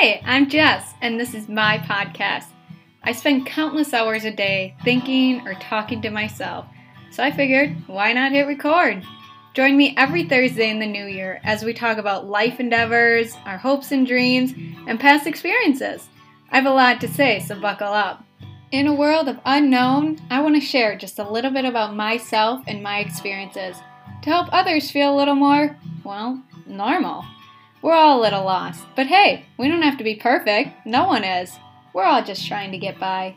Hey, I'm Jess, and this is my podcast. I spend countless hours a day thinking or talking to myself, so I figured, why not hit record? Join me every Thursday in the new year as we talk about life endeavors, our hopes and dreams, and past experiences. I have a lot to say, so buckle up. In a world of unknown, I want to share just a little bit about myself and my experiences to help others feel a little more, well, normal. We're all a little lost, but hey, we don't have to be perfect. No one is. We're all just trying to get by.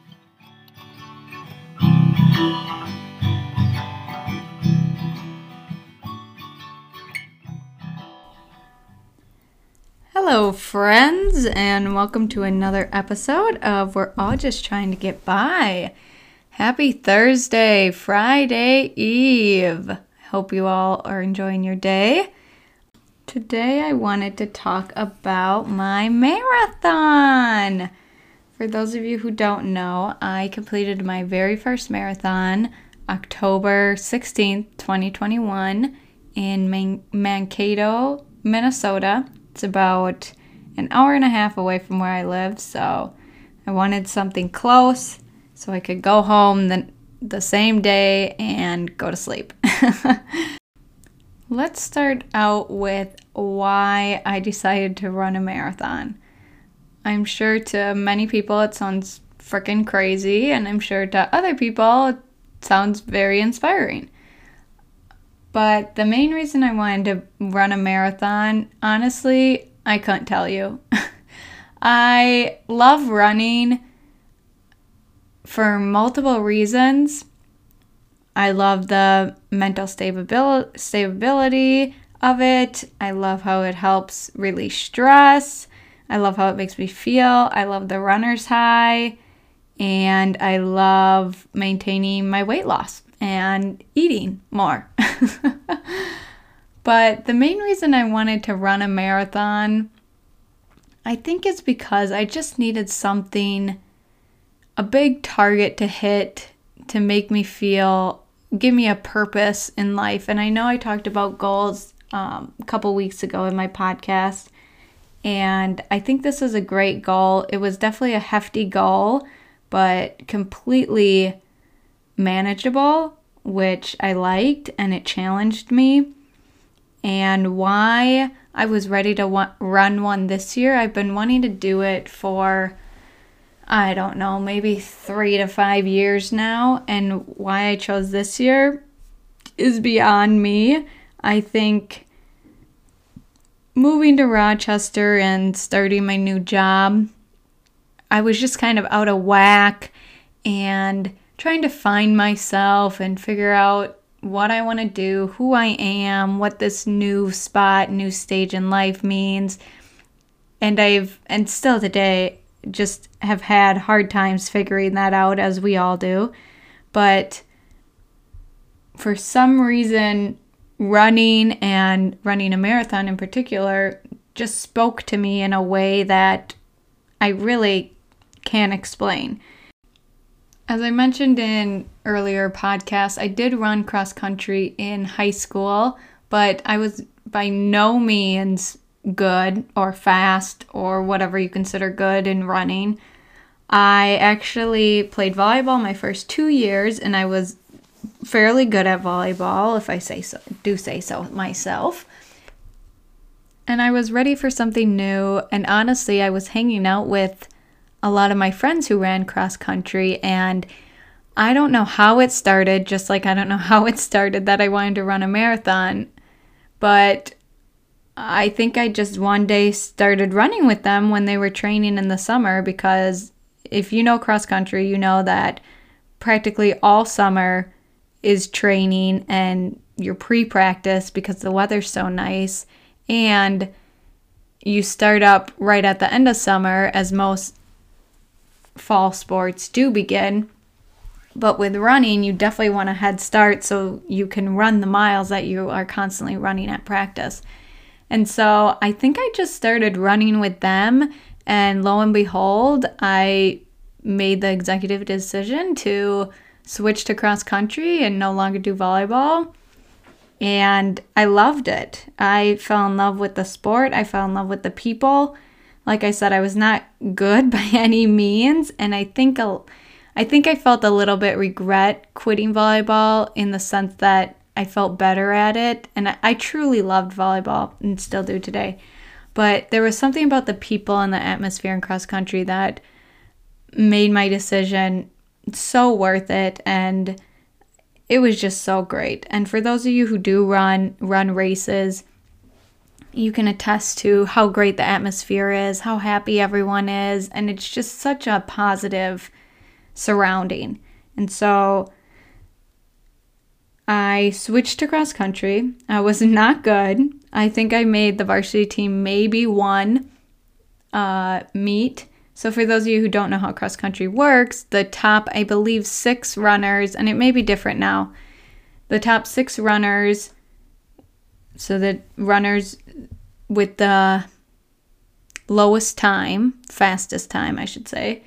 Hello, friends, and welcome to another episode of We're All Just Trying to Get By. Happy Thursday, Friday Eve. Hope you all are enjoying your day. Today I wanted to talk about my marathon. For those of you who don't know, I completed my very first marathon October 16th, 2021 in Man- Mankato, Minnesota. It's about an hour and a half away from where I live, so I wanted something close so I could go home the, the same day and go to sleep. Let's start out with why I decided to run a marathon. I'm sure to many people it sounds freaking crazy, and I'm sure to other people it sounds very inspiring. But the main reason I wanted to run a marathon, honestly, I couldn't tell you. I love running for multiple reasons. I love the mental stability of it. I love how it helps release stress. I love how it makes me feel. I love the runner's high. And I love maintaining my weight loss and eating more. but the main reason I wanted to run a marathon, I think, is because I just needed something, a big target to hit to make me feel, give me a purpose in life. And I know I talked about goals um, a couple weeks ago in my podcast. And I think this is a great goal. It was definitely a hefty goal, but completely manageable, which I liked and it challenged me. And why I was ready to wa- run one this year, I've been wanting to do it for, I don't know, maybe three to five years now. And why I chose this year is beyond me. I think moving to Rochester and starting my new job, I was just kind of out of whack and trying to find myself and figure out what I want to do, who I am, what this new spot, new stage in life means. And I've, and still today, just have had hard times figuring that out, as we all do. But for some reason, running and running a marathon in particular just spoke to me in a way that I really can't explain. As I mentioned in earlier podcasts, I did run cross country in high school, but I was by no means good or fast or whatever you consider good in running. I actually played volleyball my first two years and I was fairly good at volleyball, if I say so, do say so myself. And I was ready for something new. And honestly, I was hanging out with a lot of my friends who ran cross country and I don't know how it started, just like I don't know how it started that I wanted to run a marathon. But I think I just one day started running with them when they were training in the summer because if you know cross country, you know that practically all summer is training and your pre practice because the weather's so nice. And you start up right at the end of summer, as most fall sports do begin. But with running, you definitely want a head start so you can run the miles that you are constantly running at practice. And so I think I just started running with them, and lo and behold, I made the executive decision to switch to cross country and no longer do volleyball. And I loved it. I fell in love with the sport, I fell in love with the people. Like I said, I was not good by any means, and I think a, I think I felt a little bit regret quitting volleyball in the sense that I felt better at it, and I, I truly loved volleyball and still do today. But there was something about the people and the atmosphere in cross country that made my decision so worth it and it was just so great. And for those of you who do run run races, you can attest to how great the atmosphere is, how happy everyone is, and it's just such a positive surrounding. And so I switched to cross country. I was not good. I think I made the varsity team maybe one uh, meet. So, for those of you who don't know how cross country works, the top, I believe, six runners, and it may be different now, the top six runners so the runners with the lowest time, fastest time, I should say,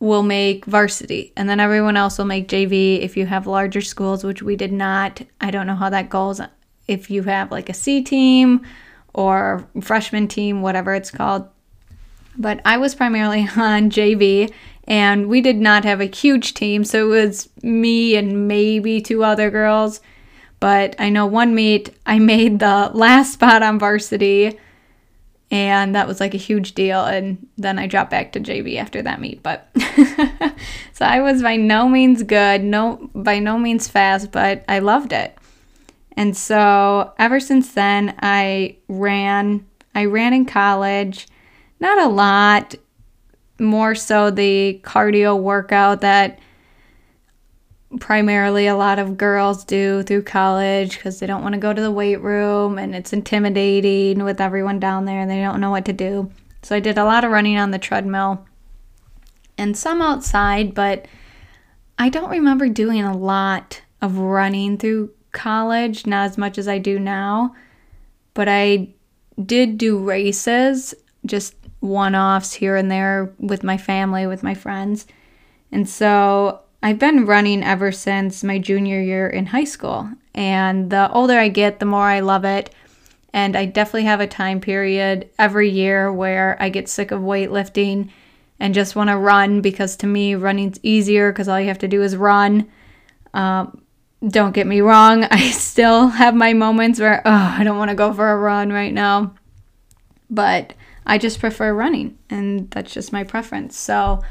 will make varsity. And then everyone else will make JV if you have larger schools, which we did not. I don't know how that goes. If you have like a C team or freshman team, whatever it's called. But I was primarily on JV and we did not have a huge team. So it was me and maybe two other girls. But I know one meet, I made the last spot on varsity, and that was like a huge deal. And then I dropped back to JV after that meet. But so I was by no means good, no by no means fast, but I loved it. And so ever since then, I ran. I ran in college, not a lot, more so the cardio workout that primarily a lot of girls do through college because they don't want to go to the weight room and it's intimidating with everyone down there and they don't know what to do. So I did a lot of running on the treadmill and some outside, but I don't remember doing a lot of running through college, not as much as I do now. But I did do races, just one offs here and there with my family, with my friends. And so I've been running ever since my junior year in high school. And the older I get, the more I love it. And I definitely have a time period every year where I get sick of weightlifting and just want to run because to me, running's easier because all you have to do is run. Um, don't get me wrong, I still have my moments where, oh, I don't want to go for a run right now. But I just prefer running, and that's just my preference. So,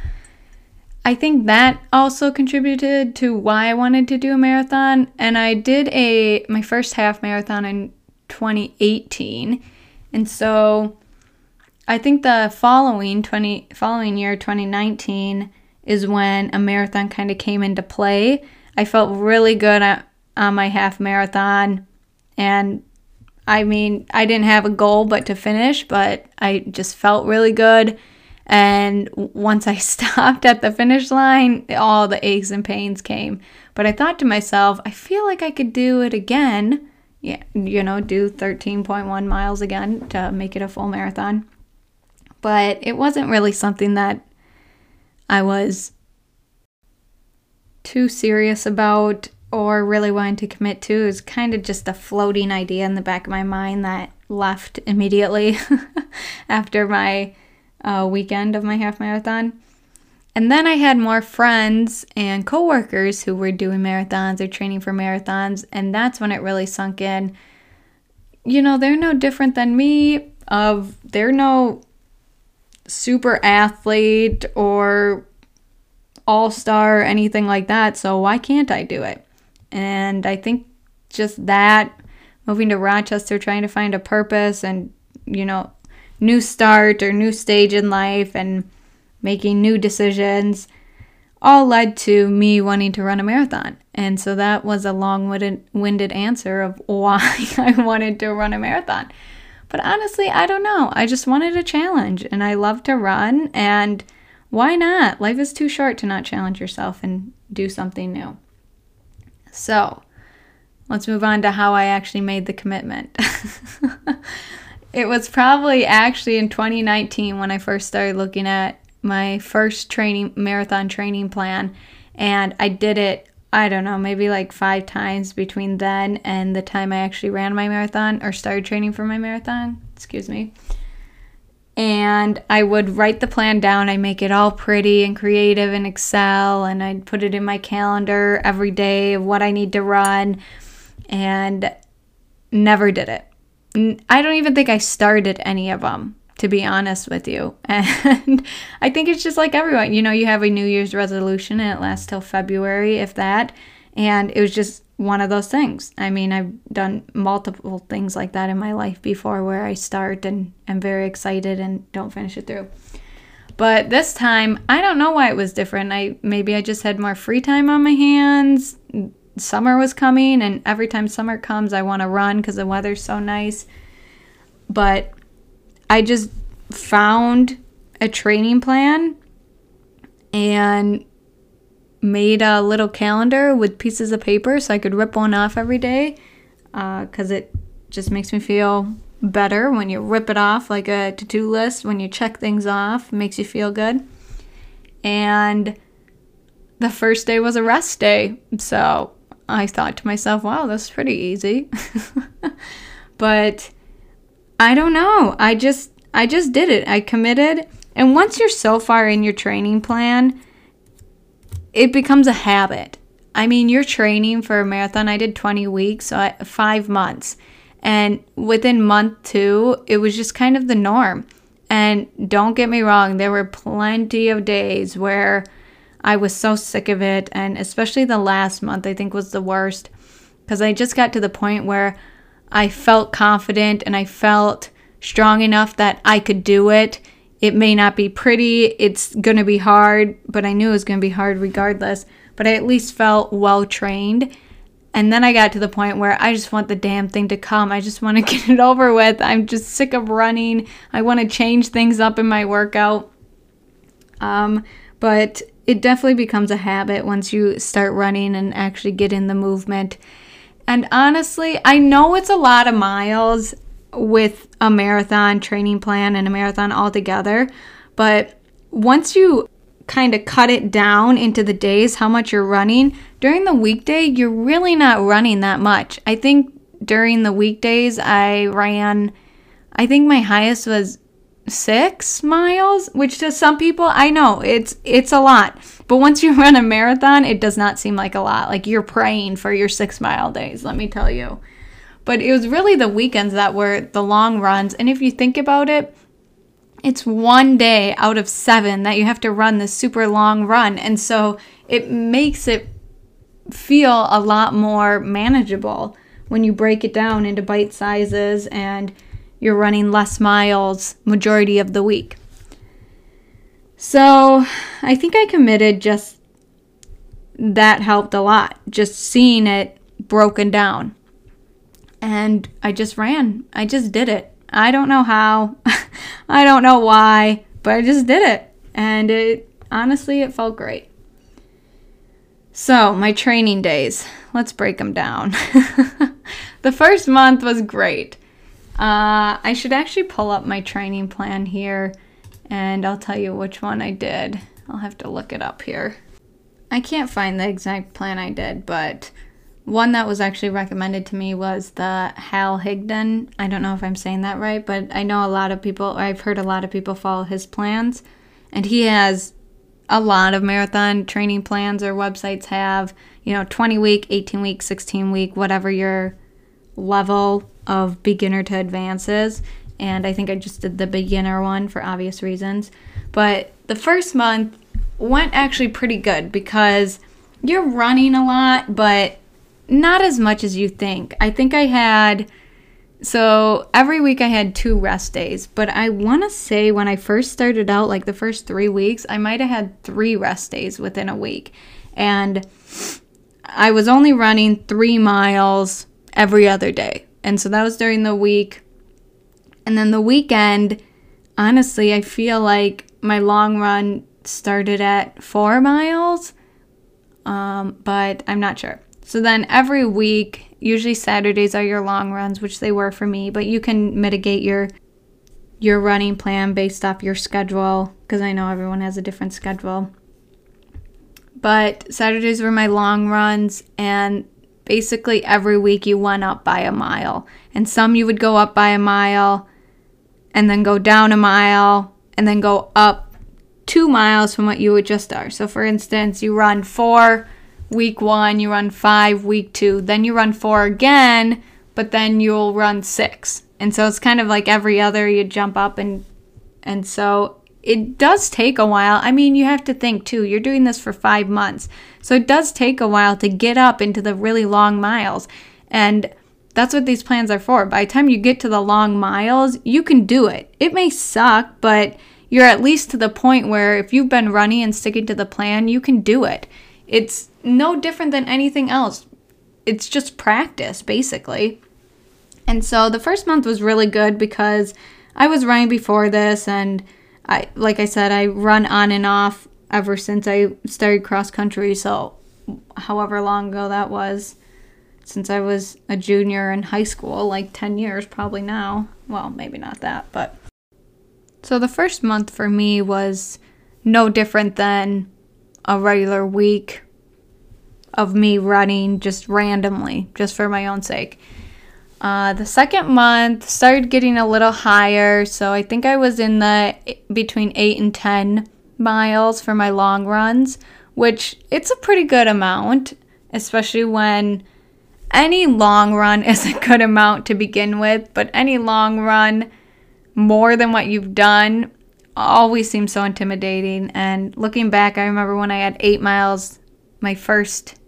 I think that also contributed to why I wanted to do a marathon. And I did a my first half marathon in 2018. And so I think the following 20 following year 2019 is when a marathon kind of came into play. I felt really good at, on my half marathon and I mean, I didn't have a goal but to finish, but I just felt really good and once I stopped at the finish line, all the aches and pains came. But I thought to myself, I feel like I could do it again. Yeah, you know, do 13.1 miles again to make it a full marathon. But it wasn't really something that I was too serious about or really wanting to commit to. It was kind of just a floating idea in the back of my mind that left immediately after my uh, weekend of my half marathon. And then I had more friends and coworkers who were doing marathons or training for marathons, and that's when it really sunk in. You know, they're no different than me. Of they're no super athlete or all star or anything like that. So why can't I do it? And I think just that moving to Rochester, trying to find a purpose and you know new start or new stage in life and making new decisions all led to me wanting to run a marathon. And so that was a long winded answer of why I wanted to run a marathon. But honestly, I don't know. I just wanted a challenge and I love to run. And why not? Life is too short to not challenge yourself and do something new. So let's move on to how I actually made the commitment. it was probably actually in 2019 when I first started looking at my first training marathon training plan and I did it I don't know maybe like 5 times between then and the time I actually ran my marathon or started training for my marathon excuse me and I would write the plan down. I make it all pretty and creative in Excel, and I'd put it in my calendar every day of what I need to run, and never did it. I don't even think I started any of them, to be honest with you. And I think it's just like everyone, you know, you have a New Year's resolution and it lasts till February, if that. And it was just one of those things. I mean, I've done multiple things like that in my life before where I start and am very excited and don't finish it through. But this time, I don't know why it was different. I maybe I just had more free time on my hands. Summer was coming and every time summer comes, I want to run cuz the weather's so nice. But I just found a training plan and made a little calendar with pieces of paper so I could rip one off every day because uh, it just makes me feel better when you rip it off like a to do list. When you check things off, makes you feel good. And the first day was a rest day. So I thought to myself, wow, that's pretty easy. but I don't know. I just I just did it. I committed. And once you're so far in your training plan, it becomes a habit. I mean, you're training for a marathon. I did 20 weeks, so I, five months. And within month two, it was just kind of the norm. And don't get me wrong, there were plenty of days where I was so sick of it. And especially the last month, I think was the worst because I just got to the point where I felt confident and I felt strong enough that I could do it it may not be pretty, it's going to be hard, but I knew it was going to be hard regardless. But I at least felt well trained. And then I got to the point where I just want the damn thing to come. I just want to get it over with. I'm just sick of running. I want to change things up in my workout. Um, but it definitely becomes a habit once you start running and actually get in the movement. And honestly, I know it's a lot of miles with a marathon training plan and a marathon altogether. But once you kind of cut it down into the days, how much you're running, during the weekday, you're really not running that much. I think during the weekdays, I ran, I think my highest was six miles which to some people i know it's it's a lot but once you run a marathon it does not seem like a lot like you're praying for your six mile days let me tell you but it was really the weekends that were the long runs. And if you think about it, it's one day out of seven that you have to run this super long run. And so it makes it feel a lot more manageable when you break it down into bite sizes and you're running less miles majority of the week. So I think I committed just that helped a lot, just seeing it broken down and I just ran. I just did it. I don't know how. I don't know why, but I just did it. And it honestly it felt great. So, my training days. Let's break them down. the first month was great. Uh, I should actually pull up my training plan here and I'll tell you which one I did. I'll have to look it up here. I can't find the exact plan I did, but one that was actually recommended to me was the Hal Higdon. I don't know if I'm saying that right, but I know a lot of people, I've heard a lot of people follow his plans. And he has a lot of marathon training plans or websites have, you know, 20 week, 18 week, 16 week, whatever your level of beginner to advances. And I think I just did the beginner one for obvious reasons. But the first month went actually pretty good because you're running a lot, but not as much as you think. I think I had so every week I had two rest days, but I want to say when I first started out, like the first three weeks, I might have had three rest days within a week. And I was only running three miles every other day. And so that was during the week. And then the weekend, honestly, I feel like my long run started at four miles, um, but I'm not sure. So then every week, usually Saturdays are your long runs, which they were for me, but you can mitigate your your running plan based off your schedule because I know everyone has a different schedule. But Saturdays were my long runs and basically every week you went up by a mile. And some you would go up by a mile and then go down a mile and then go up two miles from what you would just are. So, for instance, you run four week one, you run five week two, then you run four again, but then you'll run six. And so it's kind of like every other you jump up and and so it does take a while. I mean, you have to think too, you're doing this for 5 months. So it does take a while to get up into the really long miles. And that's what these plans are for. By the time you get to the long miles, you can do it. It may suck, but you're at least to the point where if you've been running and sticking to the plan, you can do it. It's no different than anything else. It's just practice, basically. And so the first month was really good because I was running before this and I like I said I run on and off ever since I started cross country, so however long ago that was since I was a junior in high school, like 10 years probably now. Well, maybe not that, but so the first month for me was no different than a regular week of me running just randomly, just for my own sake. Uh, the second month started getting a little higher, so I think I was in the between eight and ten miles for my long runs, which it's a pretty good amount, especially when any long run is a good amount to begin with, but any long run more than what you've done always seems so intimidating. And looking back, I remember when I had eight miles my first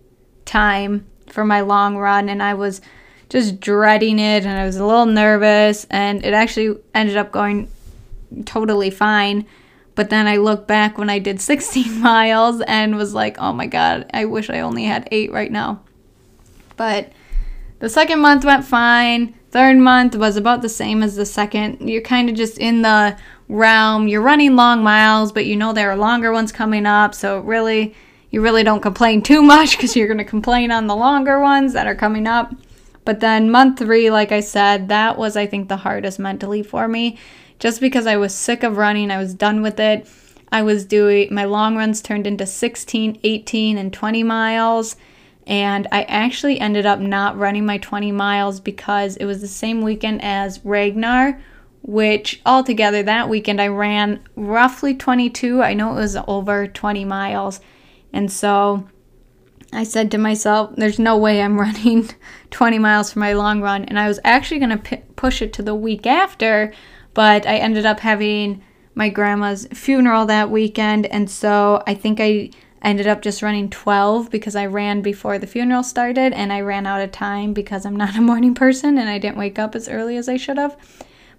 time for my long run, and I was just dreading it and I was a little nervous, and it actually ended up going totally fine. But then I look back when I did 16 miles and was like, oh my god, I wish I only had eight right now. But the second month went fine. Third month was about the same as the second. You're kind of just in the realm. You're running long miles, but you know there are longer ones coming up. So really, you really don't complain too much because you're going to complain on the longer ones that are coming up. But then month three, like I said, that was, I think, the hardest mentally for me. Just because I was sick of running, I was done with it. I was doing my long runs turned into 16, 18, and 20 miles. And I actually ended up not running my 20 miles because it was the same weekend as Ragnar, which altogether that weekend I ran roughly 22. I know it was over 20 miles. And so I said to myself, there's no way I'm running 20 miles for my long run. And I was actually going to p- push it to the week after, but I ended up having my grandma's funeral that weekend. And so I think I ended up just running 12 because I ran before the funeral started and I ran out of time because I'm not a morning person and I didn't wake up as early as I should have.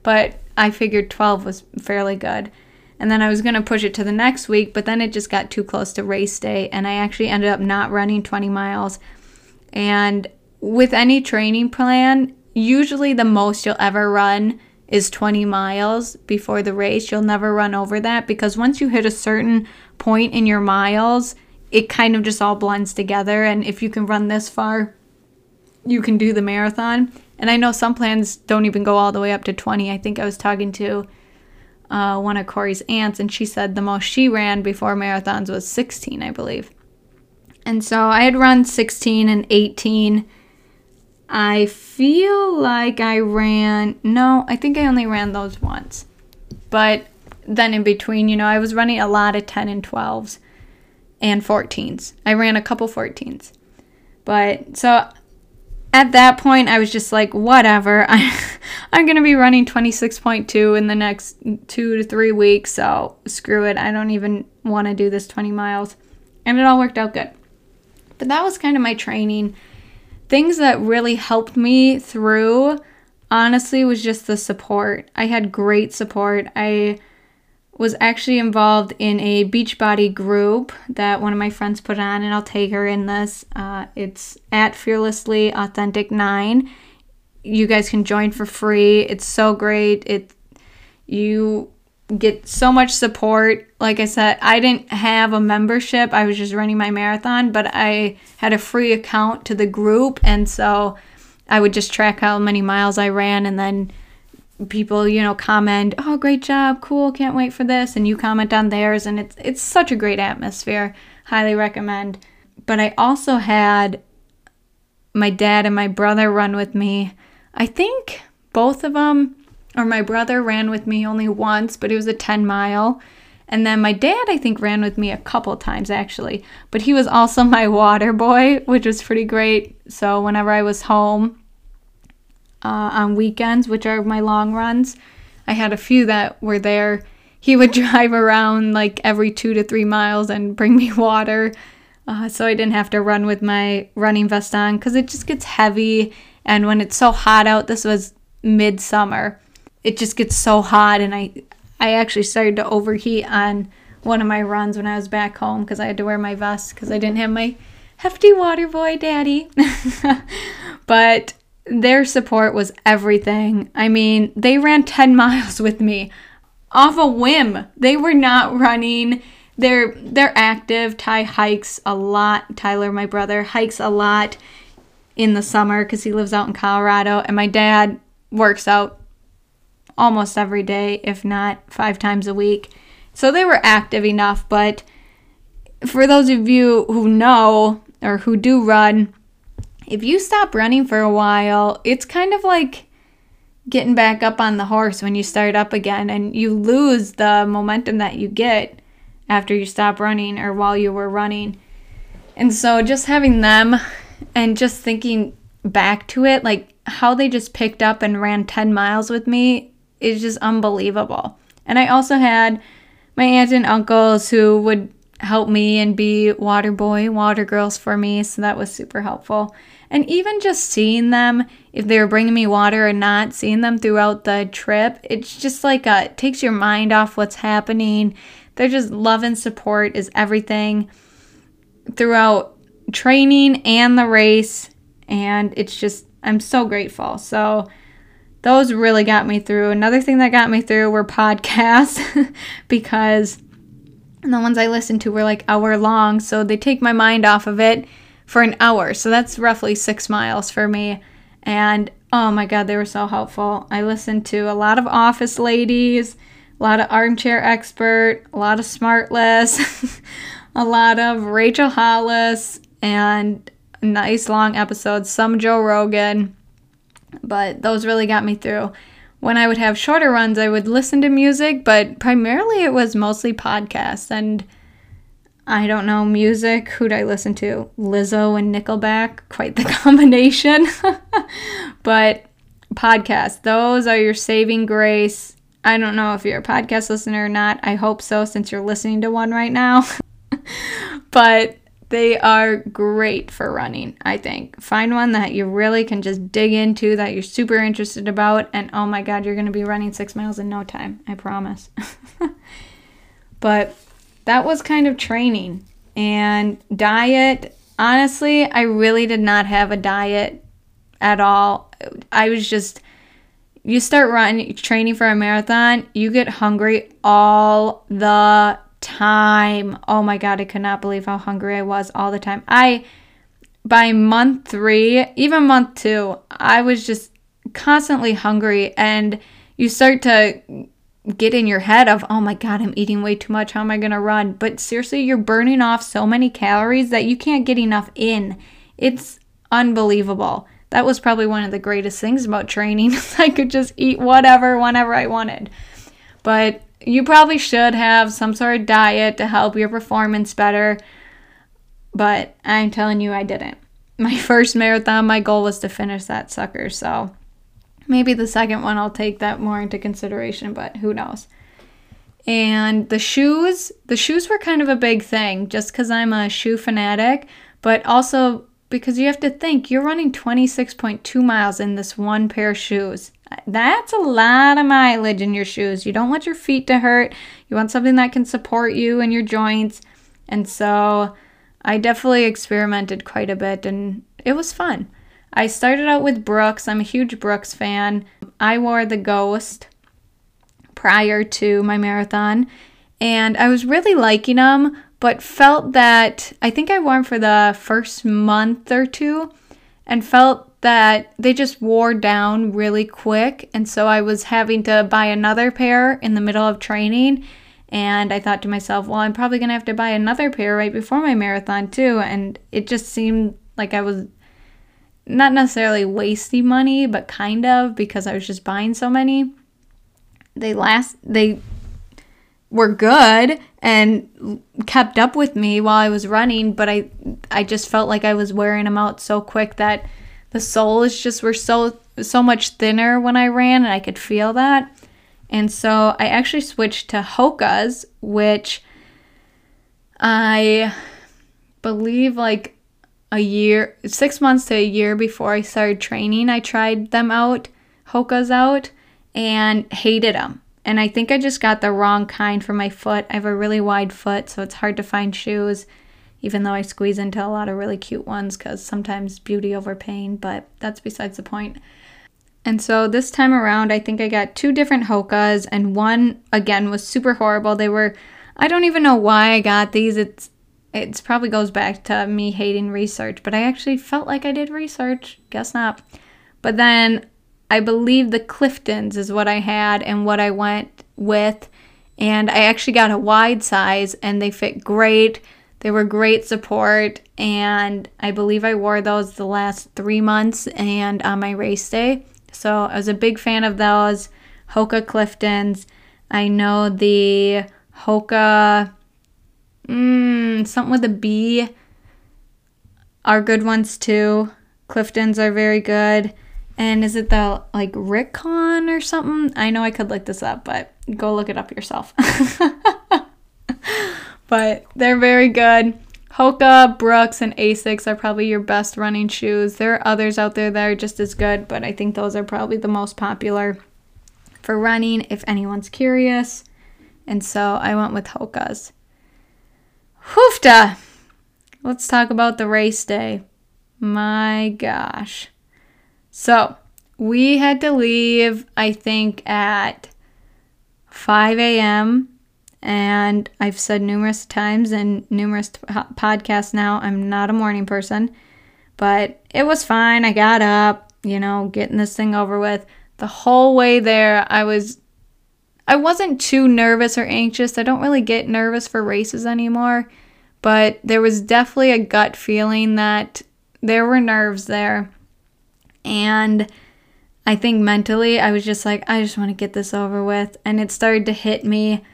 But I figured 12 was fairly good. And then I was going to push it to the next week, but then it just got too close to race day and I actually ended up not running 20 miles. And with any training plan, usually the most you'll ever run is 20 miles before the race. You'll never run over that because once you hit a certain point in your miles, it kind of just all blends together. And if you can run this far, you can do the marathon. And I know some plans don't even go all the way up to 20. I think I was talking to uh, one of Corey's aunts, and she said the most she ran before marathons was 16, I believe. And so I had run 16 and 18 I feel like I ran, no, I think I only ran those once. But then in between, you know, I was running a lot of 10 and 12s and 14s. I ran a couple 14s. But so at that point, I was just like, whatever. I, I'm going to be running 26.2 in the next two to three weeks. So screw it. I don't even want to do this 20 miles. And it all worked out good. But that was kind of my training things that really helped me through honestly was just the support. I had great support. I was actually involved in a Beachbody group that one of my friends put on, and I'll take her in this. Uh, it's at Fearlessly Authentic 9. You guys can join for free. It's so great. It you get so much support. Like I said, I didn't have a membership. I was just running my marathon, but I had a free account to the group and so I would just track how many miles I ran and then people, you know, comment, "Oh, great job. Cool. Can't wait for this." And you comment on theirs and it's it's such a great atmosphere. Highly recommend. But I also had my dad and my brother run with me. I think both of them or my brother ran with me only once, but it was a 10 mile. And then my dad, I think, ran with me a couple times actually, but he was also my water boy, which was pretty great. So whenever I was home uh, on weekends, which are my long runs, I had a few that were there. He would drive around like every two to three miles and bring me water. Uh, so I didn't have to run with my running vest on because it just gets heavy. And when it's so hot out, this was midsummer, it just gets so hot. And I, I actually started to overheat on one of my runs when I was back home because I had to wear my vest because I didn't have my hefty water boy daddy. but their support was everything. I mean, they ran 10 miles with me off a whim. They were not running. They're they're active. Ty hikes a lot. Tyler, my brother, hikes a lot in the summer cuz he lives out in Colorado and my dad works out almost every day, if not 5 times a week. So they were active enough, but for those of you who know or who do run, if you stop running for a while, it's kind of like getting back up on the horse when you start up again and you lose the momentum that you get after you stop running or while you were running. And so just having them and just thinking back to it, like how they just picked up and ran 10 miles with me is just unbelievable. And I also had my aunt and uncles who would help me and be water boy, water girls for me. So that was super helpful. And even just seeing them, if they were bringing me water or not, seeing them throughout the trip, it's just like a, it takes your mind off what's happening. They're just love and support is everything throughout training and the race. And it's just, I'm so grateful. So, those really got me through. Another thing that got me through were podcasts because the ones I listened to were like hour long. So, they take my mind off of it for an hour. So that's roughly six miles for me. And oh my God, they were so helpful. I listened to a lot of Office Ladies, a lot of Armchair Expert, a lot of Smartless, a lot of Rachel Hollis, and nice long episodes, some Joe Rogan. But those really got me through. When I would have shorter runs, I would listen to music, but primarily it was mostly podcasts. And I don't know, music. Who'd I listen to? Lizzo and Nickelback. Quite the combination. but podcasts, those are your saving grace. I don't know if you're a podcast listener or not. I hope so since you're listening to one right now. but they are great for running, I think. Find one that you really can just dig into, that you're super interested about, and oh my god, you're going to be running six miles in no time. I promise. but that was kind of training. And diet, honestly, I really did not have a diet at all. I was just you start running training for a marathon, you get hungry all the time. Oh my god, I could not believe how hungry I was all the time. I by month 3, even month 2, I was just constantly hungry and you start to get in your head of, oh my God, I'm eating way too much. How am I going to run? But seriously, you're burning off so many calories that you can't get enough in. It's unbelievable. That was probably one of the greatest things about training. I could just eat whatever, whenever I wanted. But you probably should have some sort of diet to help your performance better. But I'm telling you, I didn't. My first marathon, my goal was to finish that sucker. So Maybe the second one I'll take that more into consideration, but who knows. And the shoes, the shoes were kind of a big thing just because I'm a shoe fanatic, but also because you have to think you're running 26.2 miles in this one pair of shoes. That's a lot of mileage in your shoes. You don't want your feet to hurt. You want something that can support you and your joints. And so I definitely experimented quite a bit and it was fun. I started out with Brooks. I'm a huge Brooks fan. I wore the Ghost prior to my marathon, and I was really liking them, but felt that I think I wore them for the first month or two and felt that they just wore down really quick. And so I was having to buy another pair in the middle of training. And I thought to myself, well, I'm probably going to have to buy another pair right before my marathon, too. And it just seemed like I was not necessarily wasting money, but kind of because I was just buying so many. they last they were good and kept up with me while I was running, but I I just felt like I was wearing them out so quick that the soles just were so so much thinner when I ran and I could feel that. And so I actually switched to Hoka's, which I believe like a year, six months to a year before I started training, I tried them out, Hoka's out, and hated them. And I think I just got the wrong kind for my foot. I have a really wide foot, so it's hard to find shoes, even though I squeeze into a lot of really cute ones because sometimes beauty over pain, but that's besides the point. And so this time around, I think I got two different Hoka's, and one again was super horrible. They were, I don't even know why I got these. It's, it's probably goes back to me hating research, but I actually felt like I did research. Guess not. But then I believe the Cliftons is what I had and what I went with. And I actually got a wide size and they fit great. They were great support. And I believe I wore those the last three months and on my race day. So I was a big fan of those. Hoka Cliftons. I know the Hoka, mm, something with a B, are good ones too. Cliftons are very good. And is it the like Rickon or something? I know I could look this up, but go look it up yourself. but they're very good. Hoka, Brooks, and Asics are probably your best running shoes. There are others out there that are just as good, but I think those are probably the most popular for running if anyone's curious. And so I went with Hoka's. Hoofda! Let's talk about the race day. My gosh. So we had to leave, I think, at 5 a.m. And I've said numerous times in numerous podcasts now, I'm not a morning person, but it was fine. I got up, you know, getting this thing over with. The whole way there, I was I wasn't too nervous or anxious. I don't really get nervous for races anymore, but there was definitely a gut feeling that there were nerves there. And I think mentally, I was just like, I just want to get this over with. And it started to hit me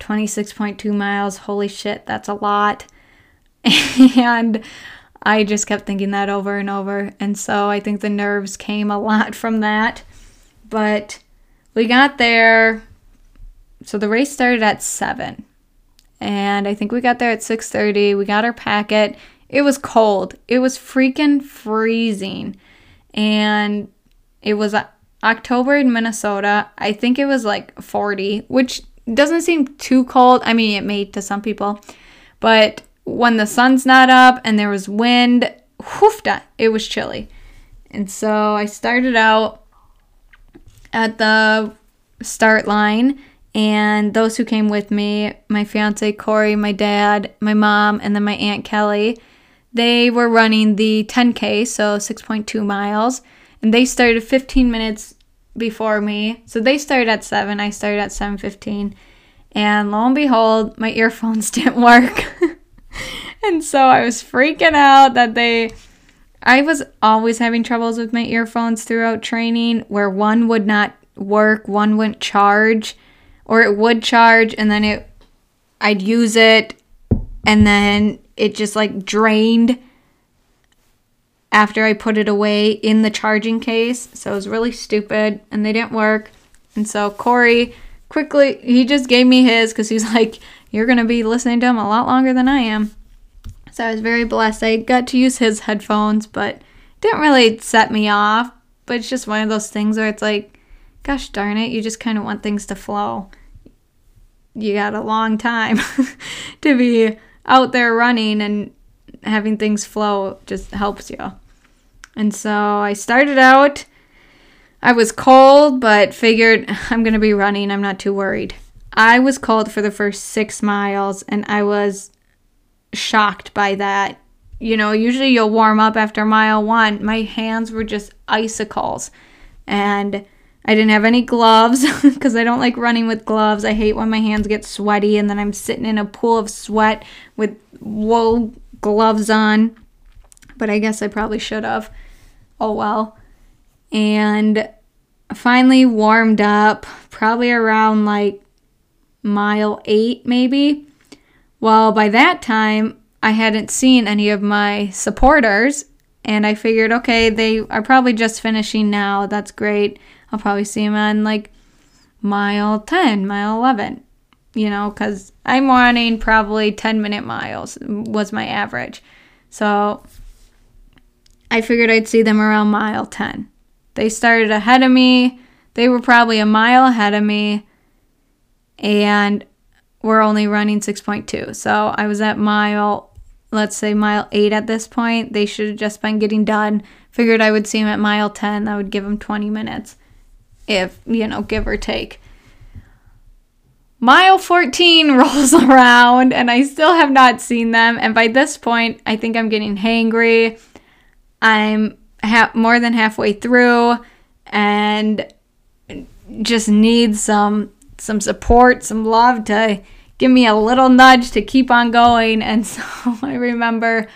26.2 miles. Holy shit, that's a lot. and I just kept thinking that over and over. And so I think the nerves came a lot from that. But we got there. So the race started at 7. And I think we got there at 6:30. We got our packet. It was cold. It was freaking freezing and it was uh, October in Minnesota. I think it was like 40, which doesn't seem too cold. I mean, it may to some people, but when the sun's not up and there was wind, whoofda, it was chilly. And so I started out at the start line, and those who came with me, my fiance Corey, my dad, my mom, and then my aunt Kelly, they were running the 10K, so 6.2 miles, and they started 15 minutes before me. So they started at 7, I started at 7:15. And lo and behold, my earphones didn't work. and so I was freaking out that they I was always having troubles with my earphones throughout training where one would not work, one wouldn't charge, or it would charge and then it I'd use it and then it just like drained after I put it away in the charging case. So it was really stupid and they didn't work. And so Corey quickly, he just gave me his because he's like, You're going to be listening to him a lot longer than I am. So I was very blessed. I got to use his headphones, but didn't really set me off. But it's just one of those things where it's like, gosh darn it, you just kind of want things to flow. You got a long time to be out there running and having things flow just helps you. And so I started out, I was cold, but figured I'm going to be running. I'm not too worried. I was cold for the first six miles and I was shocked by that. You know, usually you'll warm up after mile one. My hands were just icicles. And I didn't have any gloves because I don't like running with gloves. I hate when my hands get sweaty and then I'm sitting in a pool of sweat with wool gloves on. But I guess I probably should have. Oh well. And finally warmed up probably around like mile eight, maybe. Well, by that time, I hadn't seen any of my supporters, and I figured, okay, they are probably just finishing now. That's great. I'll probably see them on like mile 10, mile 11, you know, because I'm running probably 10 minute miles, was my average. So I figured I'd see them around mile 10. They started ahead of me. They were probably a mile ahead of me. And we're only running 6.2. So I was at mile, let's say mile 8 at this point. They should have just been getting done. Figured I would see them at mile 10. That would give them 20 minutes, if, you know, give or take. Mile 14 rolls around and I still have not seen them. And by this point, I think I'm getting hangry. I'm ha- more than halfway through and just need some some support, some love to give me a little nudge to keep on going. And so I remember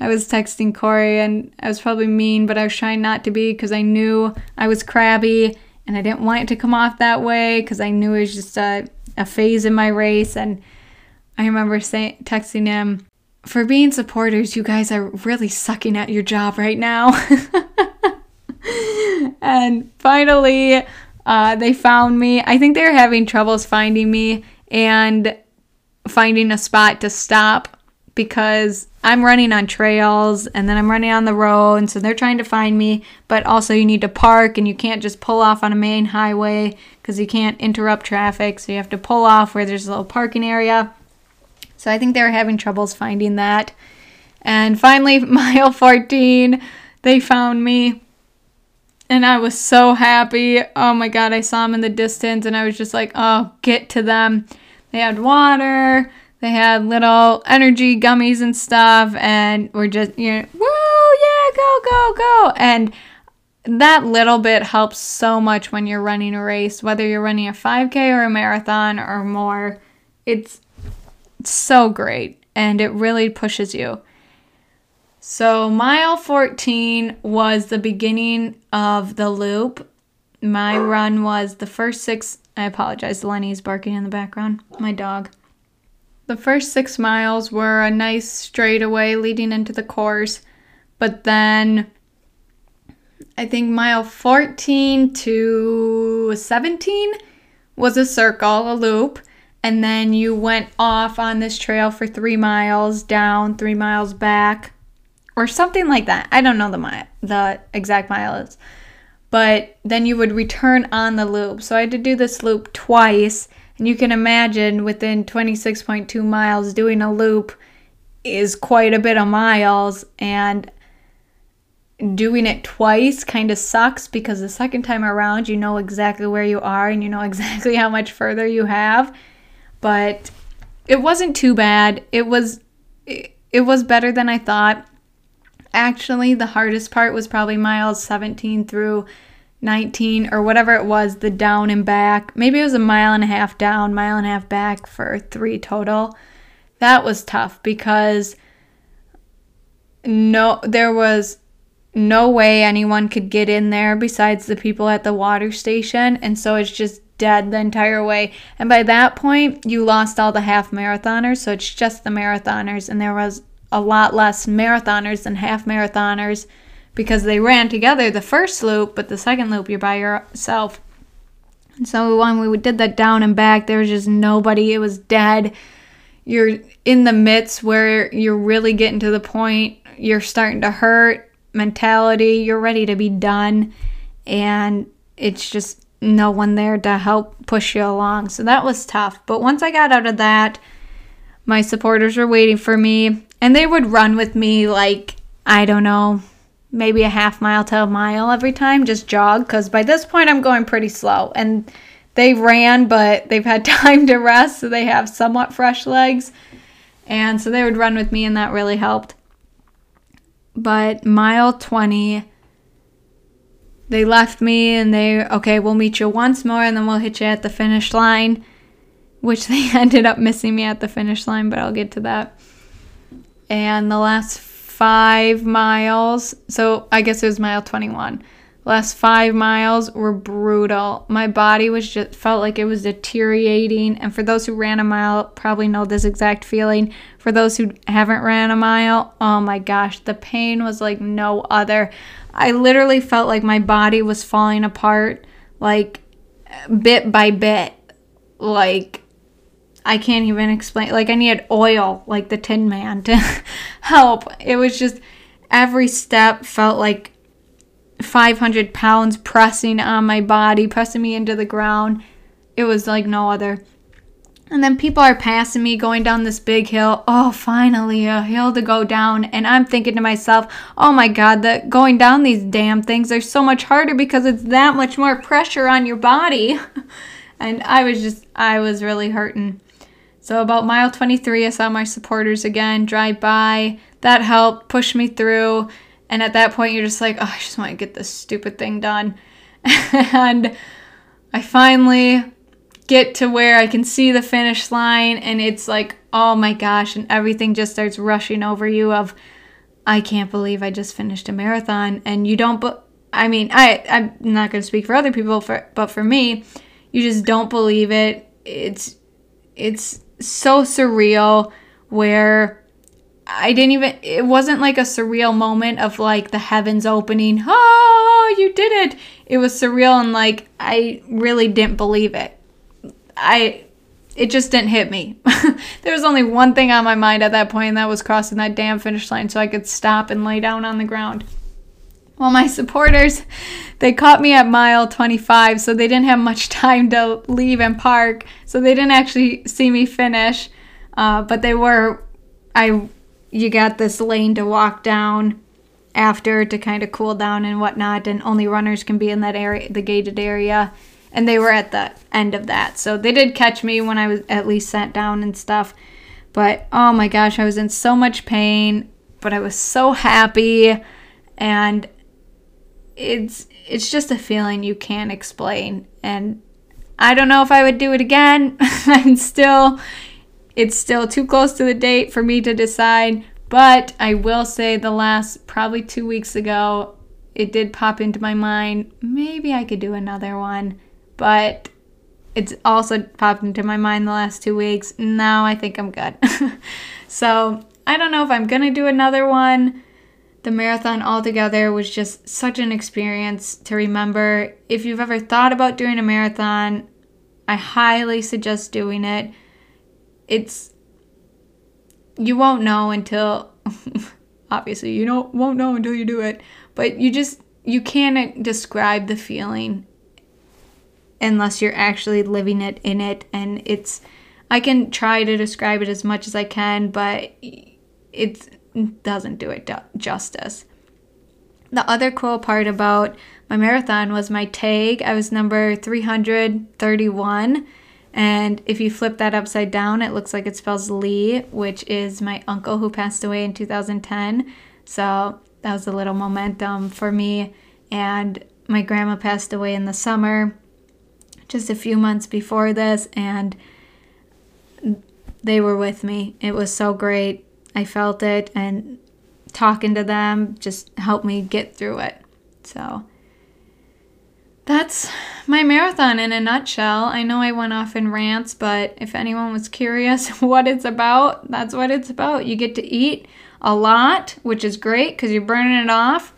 I was texting Corey and I was probably mean, but I was trying not to be because I knew I was crabby and I didn't want it to come off that way because I knew it was just a, a phase in my race. And I remember saying, texting him, for being supporters, you guys are really sucking at your job right now. and finally, uh, they found me. I think they were having troubles finding me and finding a spot to stop because I'm running on trails and then I'm running on the road, and so they're trying to find me. But also, you need to park and you can't just pull off on a main highway because you can't interrupt traffic. So you have to pull off where there's a little parking area. So I think they were having troubles finding that. And finally, mile 14, they found me. And I was so happy. Oh my God, I saw them in the distance and I was just like, oh, get to them. They had water, they had little energy gummies and stuff, and we're just, you know, whoa, yeah, go, go, go. And that little bit helps so much when you're running a race, whether you're running a 5K or a marathon or more. It's so great and it really pushes you. So, mile 14 was the beginning of the loop. My run was the first six. I apologize, Lenny's barking in the background. My dog. The first six miles were a nice straightaway leading into the course, but then I think mile 14 to 17 was a circle, a loop, and then you went off on this trail for three miles down, three miles back, or something like that. I don't know the mile, the exact miles, but then you would return on the loop. So I had to do this loop twice, and you can imagine within 26.2 miles doing a loop is quite a bit of miles, and doing it twice kind of sucks because the second time around you know exactly where you are and you know exactly how much further you have but it wasn't too bad. It was it, it was better than I thought. Actually, the hardest part was probably miles 17 through 19 or whatever it was, the down and back. Maybe it was a mile and a half down, mile and a half back for 3 total. That was tough because no there was no way anyone could get in there besides the people at the water station and so it's just dead the entire way. And by that point, you lost all the half marathoners, so it's just the marathoners, and there was a lot less marathoners than half marathoners because they ran together the first loop, but the second loop you're by yourself. And so when we did that down and back, there was just nobody. It was dead. You're in the midst where you're really getting to the point, you're starting to hurt mentality, you're ready to be done. And it's just no one there to help push you along. So that was tough. But once I got out of that, my supporters were waiting for me and they would run with me like, I don't know, maybe a half mile to a mile every time, just jog. Because by this point, I'm going pretty slow. And they ran, but they've had time to rest, so they have somewhat fresh legs. And so they would run with me, and that really helped. But mile 20, they left me and they okay we'll meet you once more and then we'll hit you at the finish line which they ended up missing me at the finish line but i'll get to that. And the last five miles so i guess it was mile 21 last five miles were brutal. My body was just felt like it was deteriorating. And for those who ran a mile, probably know this exact feeling. For those who haven't ran a mile, oh my gosh, the pain was like no other. I literally felt like my body was falling apart, like bit by bit. Like I can't even explain. Like I needed oil, like the Tin Man, to help. It was just every step felt like 500 pounds pressing on my body, pressing me into the ground. It was like no other. And then people are passing me going down this big hill. Oh, finally, a hill to go down. And I'm thinking to myself, oh my God, the going down these damn things are so much harder because it's that much more pressure on your body. and I was just, I was really hurting. So, about mile 23, I saw my supporters again drive by. That helped push me through. And at that point, you're just like, oh, I just want to get this stupid thing done. and I finally get to where I can see the finish line, and it's like, oh my gosh, and everything just starts rushing over you of, I can't believe I just finished a marathon. And you don't, but I mean, I, I'm not going to speak for other people, for, but for me, you just don't believe it. It's, it's so surreal where I didn't even, it wasn't like a surreal moment of like the heavens opening. Oh, you did it. It was surreal and like I really didn't believe it. I, it just didn't hit me. there was only one thing on my mind at that point, and that was crossing that damn finish line so I could stop and lay down on the ground. Well, my supporters, they caught me at mile 25, so they didn't have much time to leave and park, so they didn't actually see me finish. Uh, but they were, I you got this lane to walk down after to kind of cool down and whatnot, and only runners can be in that area, the gated area. And they were at the end of that. So they did catch me when I was at least sat down and stuff. But oh my gosh, I was in so much pain, but I was so happy. And it's it's just a feeling you can't explain. And I don't know if I would do it again. I'm still it's still too close to the date for me to decide, but I will say the last probably two weeks ago, it did pop into my mind maybe I could do another one, but it's also popped into my mind the last two weeks. Now I think I'm good. so I don't know if I'm gonna do another one. The marathon altogether was just such an experience to remember. If you've ever thought about doing a marathon, I highly suggest doing it it's you won't know until obviously you don't won't know until you do it but you just you can't describe the feeling unless you're actually living it in it and it's i can try to describe it as much as i can but it doesn't do it justice. The other cool part about my marathon was my tag. I was number 331 and if you flip that upside down, it looks like it spells Lee, which is my uncle who passed away in 2010. So that was a little momentum for me. And my grandma passed away in the summer, just a few months before this, and they were with me. It was so great. I felt it, and talking to them just helped me get through it. So that's my marathon in a nutshell. I know I went off in rants, but if anyone was curious what it's about, that's what it's about. You get to eat a lot, which is great because you're burning it off,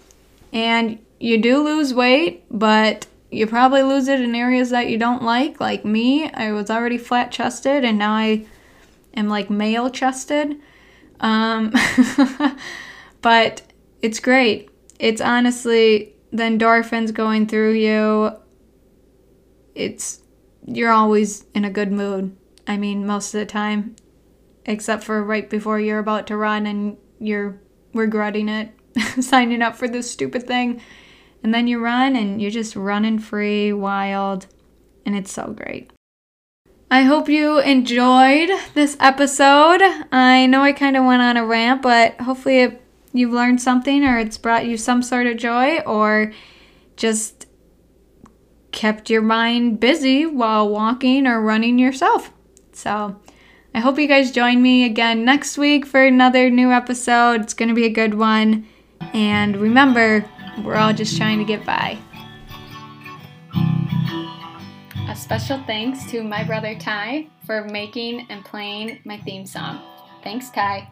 and you do lose weight, but you probably lose it in areas that you don't like. Like me, I was already flat chested, and now I am like male chested. Um, but it's great. It's honestly the endorphins going through you, it's you're always in a good mood. I mean, most of the time, except for right before you're about to run and you're regretting it, signing up for this stupid thing. And then you run and you're just running free, wild, and it's so great. I hope you enjoyed this episode. I know I kind of went on a rant, but hopefully it you've learned something or it's brought you some sort of joy or just kept your mind busy while walking or running yourself. So, I hope you guys join me again next week for another new episode. It's going to be a good one. And remember, we're all just trying to get by. A special thanks to my brother Ty for making and playing my theme song. Thanks, Ty.